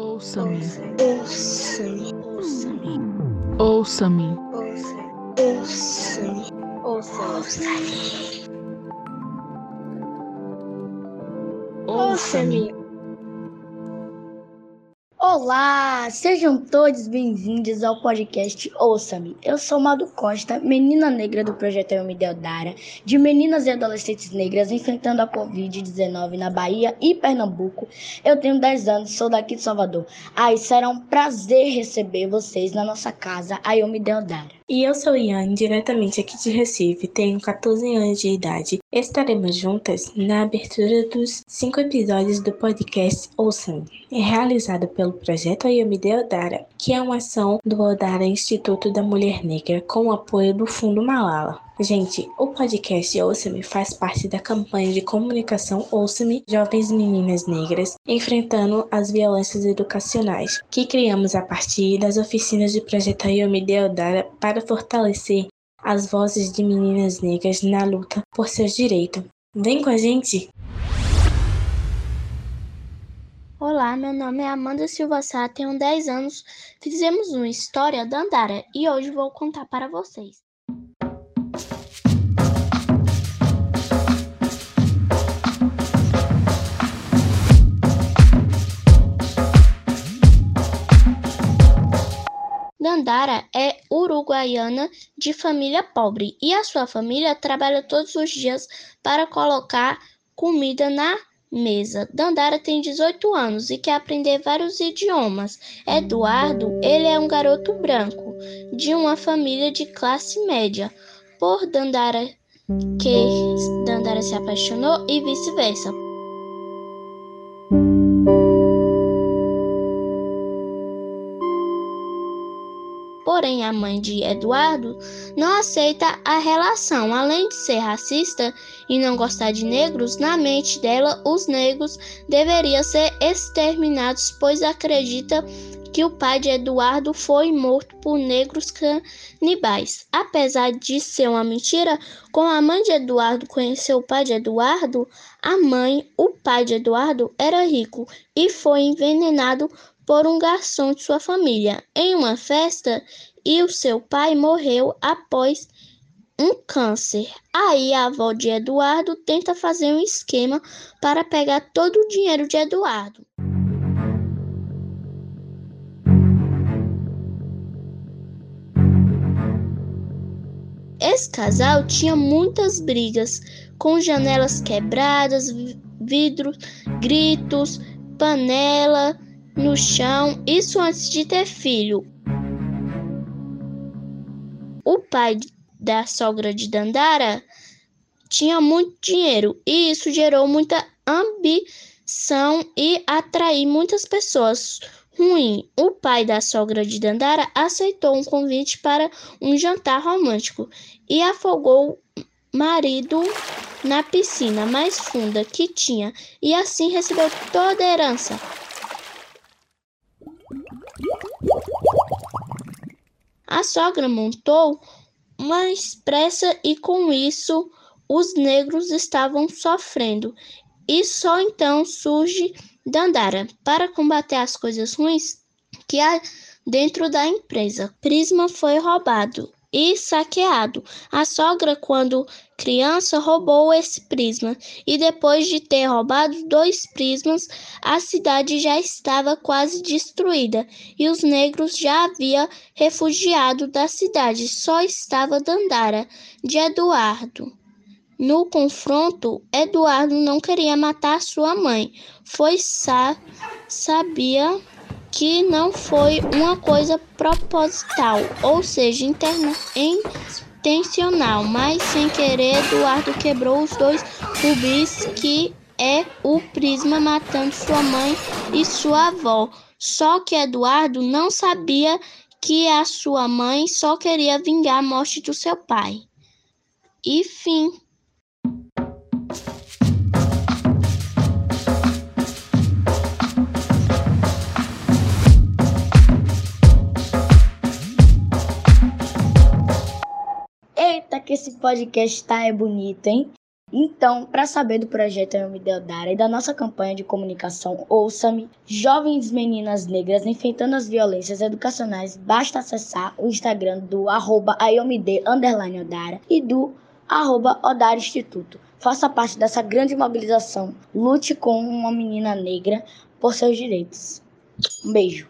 Ouça-me. Ouça-me. Ouça-me. Ouça-me. Ouça-me. Ouça-me. Olá, sejam todos bem-vindos ao podcast Ouça-me. Eu sou Mado Costa, menina negra do projeto Eu Me Deodara, de meninas e adolescentes negras enfrentando a Covid-19 na Bahia e Pernambuco. Eu tenho 10 anos, sou daqui de Salvador. Ai, será um prazer receber vocês na nossa casa, a Eu Me Deodara. E eu sou Iane, diretamente aqui de Recife, tenho 14 anos de idade. Estaremos juntas na abertura dos cinco episódios do podcast Ouçam, realizado pelo projeto Ayumi Deodara, que é uma ação do Odara Instituto da Mulher Negra com o apoio do Fundo Malala. Gente, o podcast Ouça-me faz parte da campanha de comunicação Ouça-me Jovens Meninas Negras Enfrentando as Violências Educacionais, que criamos a partir das oficinas de projeto Ayumi Deodara para fortalecer as vozes de meninas negras na luta por seus direitos. Vem com a gente! Olá, meu nome é Amanda Silva Sá, tenho 10 anos. Fizemos uma história da Andara e hoje vou contar para vocês. Dandara é uruguaiana de família pobre e a sua família trabalha todos os dias para colocar comida na mesa. Dandara tem 18 anos e quer aprender vários idiomas. Eduardo, ele é um garoto branco de uma família de classe média. Por Dandara que Dandara se apaixonou e vice-versa. Porém, a mãe de Eduardo não aceita a relação. Além de ser racista e não gostar de negros, na mente dela, os negros deveriam ser exterminados, pois acredita que o pai de Eduardo foi morto por negros canibais. Apesar de ser uma mentira, como a mãe de Eduardo conheceu o pai de Eduardo, a mãe, o pai de Eduardo, era rico e foi envenenado por um garçom de sua família em uma festa e o seu pai morreu após um câncer. Aí a avó de Eduardo tenta fazer um esquema para pegar todo o dinheiro de Eduardo. Esse casal tinha muitas brigas, com janelas quebradas, vidros, gritos, panela no chão, isso antes de ter filho. Pai da sogra de Dandara tinha muito dinheiro e isso gerou muita ambição e atrair muitas pessoas. Ruim. O pai da sogra de Dandara aceitou um convite para um jantar romântico e afogou marido na piscina mais funda que tinha e assim recebeu toda a herança. A sogra montou uma expressa e com isso os negros estavam sofrendo. E só então surge Dandara para combater as coisas ruins que há dentro da empresa. Prisma foi roubado e saqueado. A sogra, quando criança, roubou esse prisma e depois de ter roubado dois prismas, a cidade já estava quase destruída e os negros já haviam refugiado da cidade. Só estava Dandara de Eduardo. No confronto, Eduardo não queria matar sua mãe, pois sa sabia que não foi uma coisa proposital, ou seja, interna intencional, mas sem querer Eduardo quebrou os dois rubis que é o prisma matando sua mãe e sua avó. Só que Eduardo não sabia que a sua mãe só queria vingar a morte do seu pai. E fim. Que esse podcast tá é bonito, hein? Então, para saber do projeto Eu Me Deodara e da nossa campanha de comunicação Ouça-me, Jovens Meninas Negras Enfrentando as Violências Educacionais, basta acessar o Instagram do arroba Odara e do arroba Odara Instituto. Faça parte dessa grande mobilização. Lute com uma menina negra por seus direitos. Um beijo.